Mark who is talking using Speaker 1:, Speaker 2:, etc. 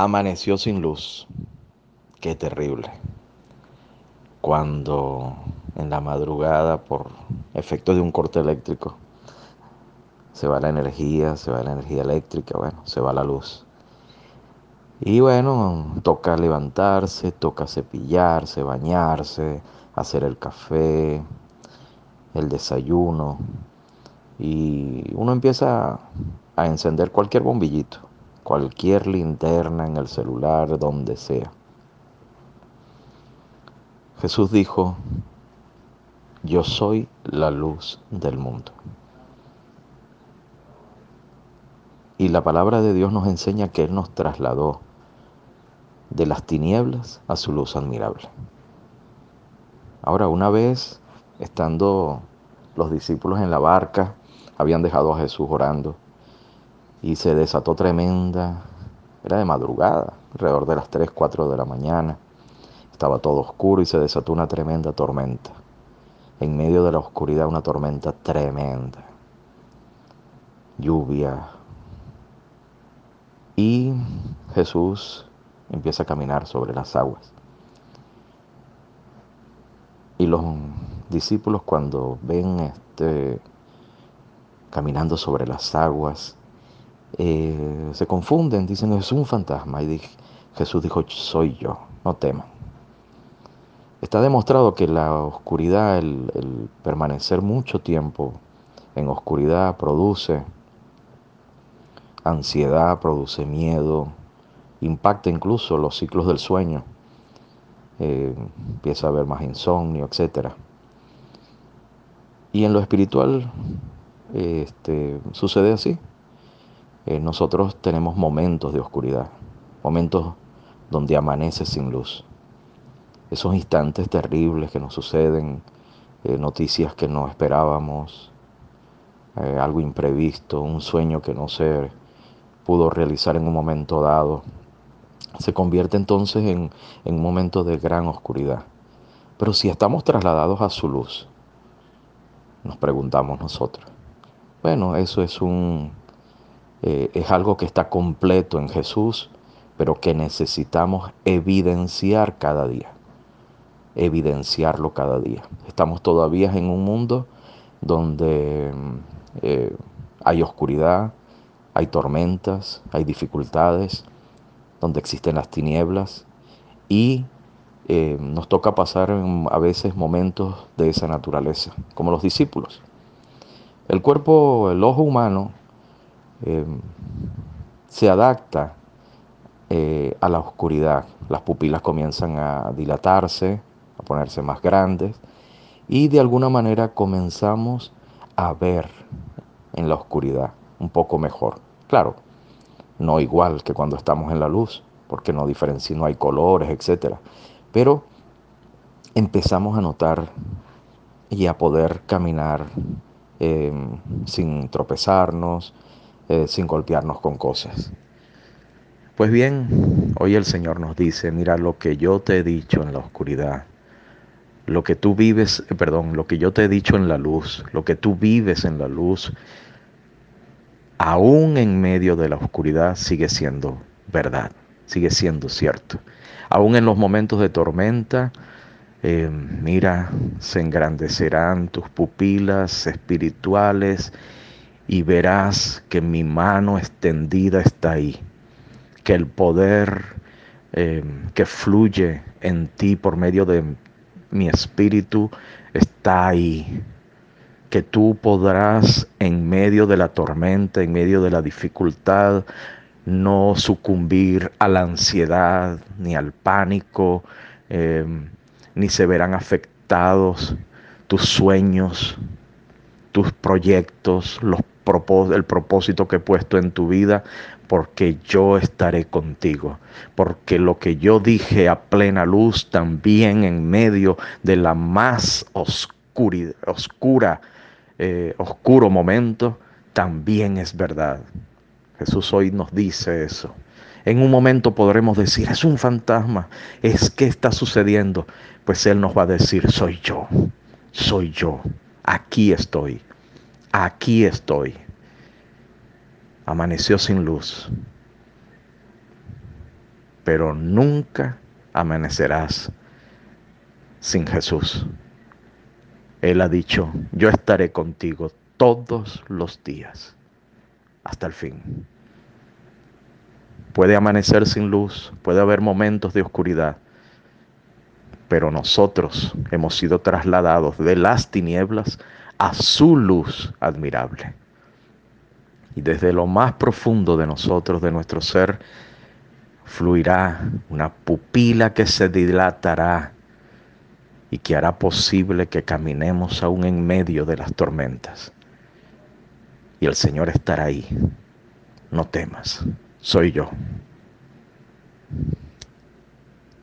Speaker 1: Amaneció sin luz. Qué terrible. Cuando en la madrugada, por efecto de un corte eléctrico, se va la energía, se va la energía eléctrica, bueno, se va la luz. Y bueno, toca levantarse, toca cepillarse, bañarse, hacer el café, el desayuno. Y uno empieza a encender cualquier bombillito cualquier linterna en el celular, donde sea. Jesús dijo, yo soy la luz del mundo. Y la palabra de Dios nos enseña que Él nos trasladó de las tinieblas a su luz admirable. Ahora, una vez estando los discípulos en la barca, habían dejado a Jesús orando y se desató tremenda, era de madrugada, alrededor de las 3, 4 de la mañana. Estaba todo oscuro y se desató una tremenda tormenta. En medio de la oscuridad una tormenta tremenda. Lluvia. Y Jesús empieza a caminar sobre las aguas. Y los discípulos cuando ven este caminando sobre las aguas, eh, se confunden, dicen es un fantasma. Y Jesús dijo, soy yo, no teman. Está demostrado que la oscuridad, el, permanecer mucho tiempo en oscuridad produce ansiedad, produce miedo, impacta incluso los ciclos del sueño. Eh, empieza a haber más insomnio, etc. Y en lo espiritual este, sucede así. Eh, nosotros tenemos momentos de oscuridad, momentos donde amanece sin luz. Esos instantes terribles que nos suceden, eh, noticias que no esperábamos, eh, algo imprevisto, un sueño que no se pudo realizar en un momento dado, se convierte entonces en, en un momento de gran oscuridad. Pero si estamos trasladados a su luz, nos preguntamos nosotros. Bueno, eso es un, eh, es algo que está completo en Jesús, pero que necesitamos evidenciar cada día, evidenciarlo cada día. Estamos todavía en un mundo donde eh, hay oscuridad, hay tormentas, hay dificultades, donde existen las tinieblas y eh, nos toca pasar a veces momentos de esa naturaleza, como los discípulos. El cuerpo, el ojo humano, Em, se adapta eh, a la oscuridad. Las pupilas comienzan a dilatarse, a ponerse más grandes y de alguna manera comenzamos a ver en la oscuridad un poco mejor. Claro, no igual que cuando estamos en la luz, porque no diferencia, no hay colores, etc. Pero empezamos a notar y a poder caminar em, sin tropezarnos, eh, sin golpearnos con cosas. Pues bien, hoy el Señor nos dice, mira lo que yo te he dicho en la oscuridad, lo que tú vives, eh, perdón, lo que yo te he dicho en la luz, lo que tú vives en la luz, aún en medio de la oscuridad sigue siendo verdad, sigue siendo cierto. Aún en los momentos de tormenta, eh, mira, se engrandecerán tus pupilas espirituales y verás que mi mano extendida está ahí, que el poder eh, que fluye en ti por medio de mi espíritu está ahí, que tú podrás en medio de la tormenta, en medio de la dificultad, no sucumbir a la ansiedad ni al pánico, eh, ni se verán afectados tus sueños, tus proyectos, los el propósito que he puesto en tu vida, porque yo estaré contigo, porque lo que yo dije a plena luz también en medio de la más oscura, eh, oscuro momento, también es verdad. Jesús hoy nos dice eso. En un momento podremos decir, es un fantasma, es que está sucediendo. Pues Él nos va a decir, soy yo, soy yo, aquí estoy aquí estoy. Amaneció sin luz. pero nunca amanecerás sin Jesús. Él ha dicho, yo estaré contigo todos los días hasta el fin. Puede amanecer sin luz, puede haber momentos de oscuridad, pero nosotros hemos sido trasladados de las tinieblas a su luz admirable. Y desde lo más profundo de nosotros, de nuestro ser, fluirá una pupila que se dilatará y que hará posible que caminemos aún en medio de las tormentas. Y el Señor estará ahí. No temas, soy yo.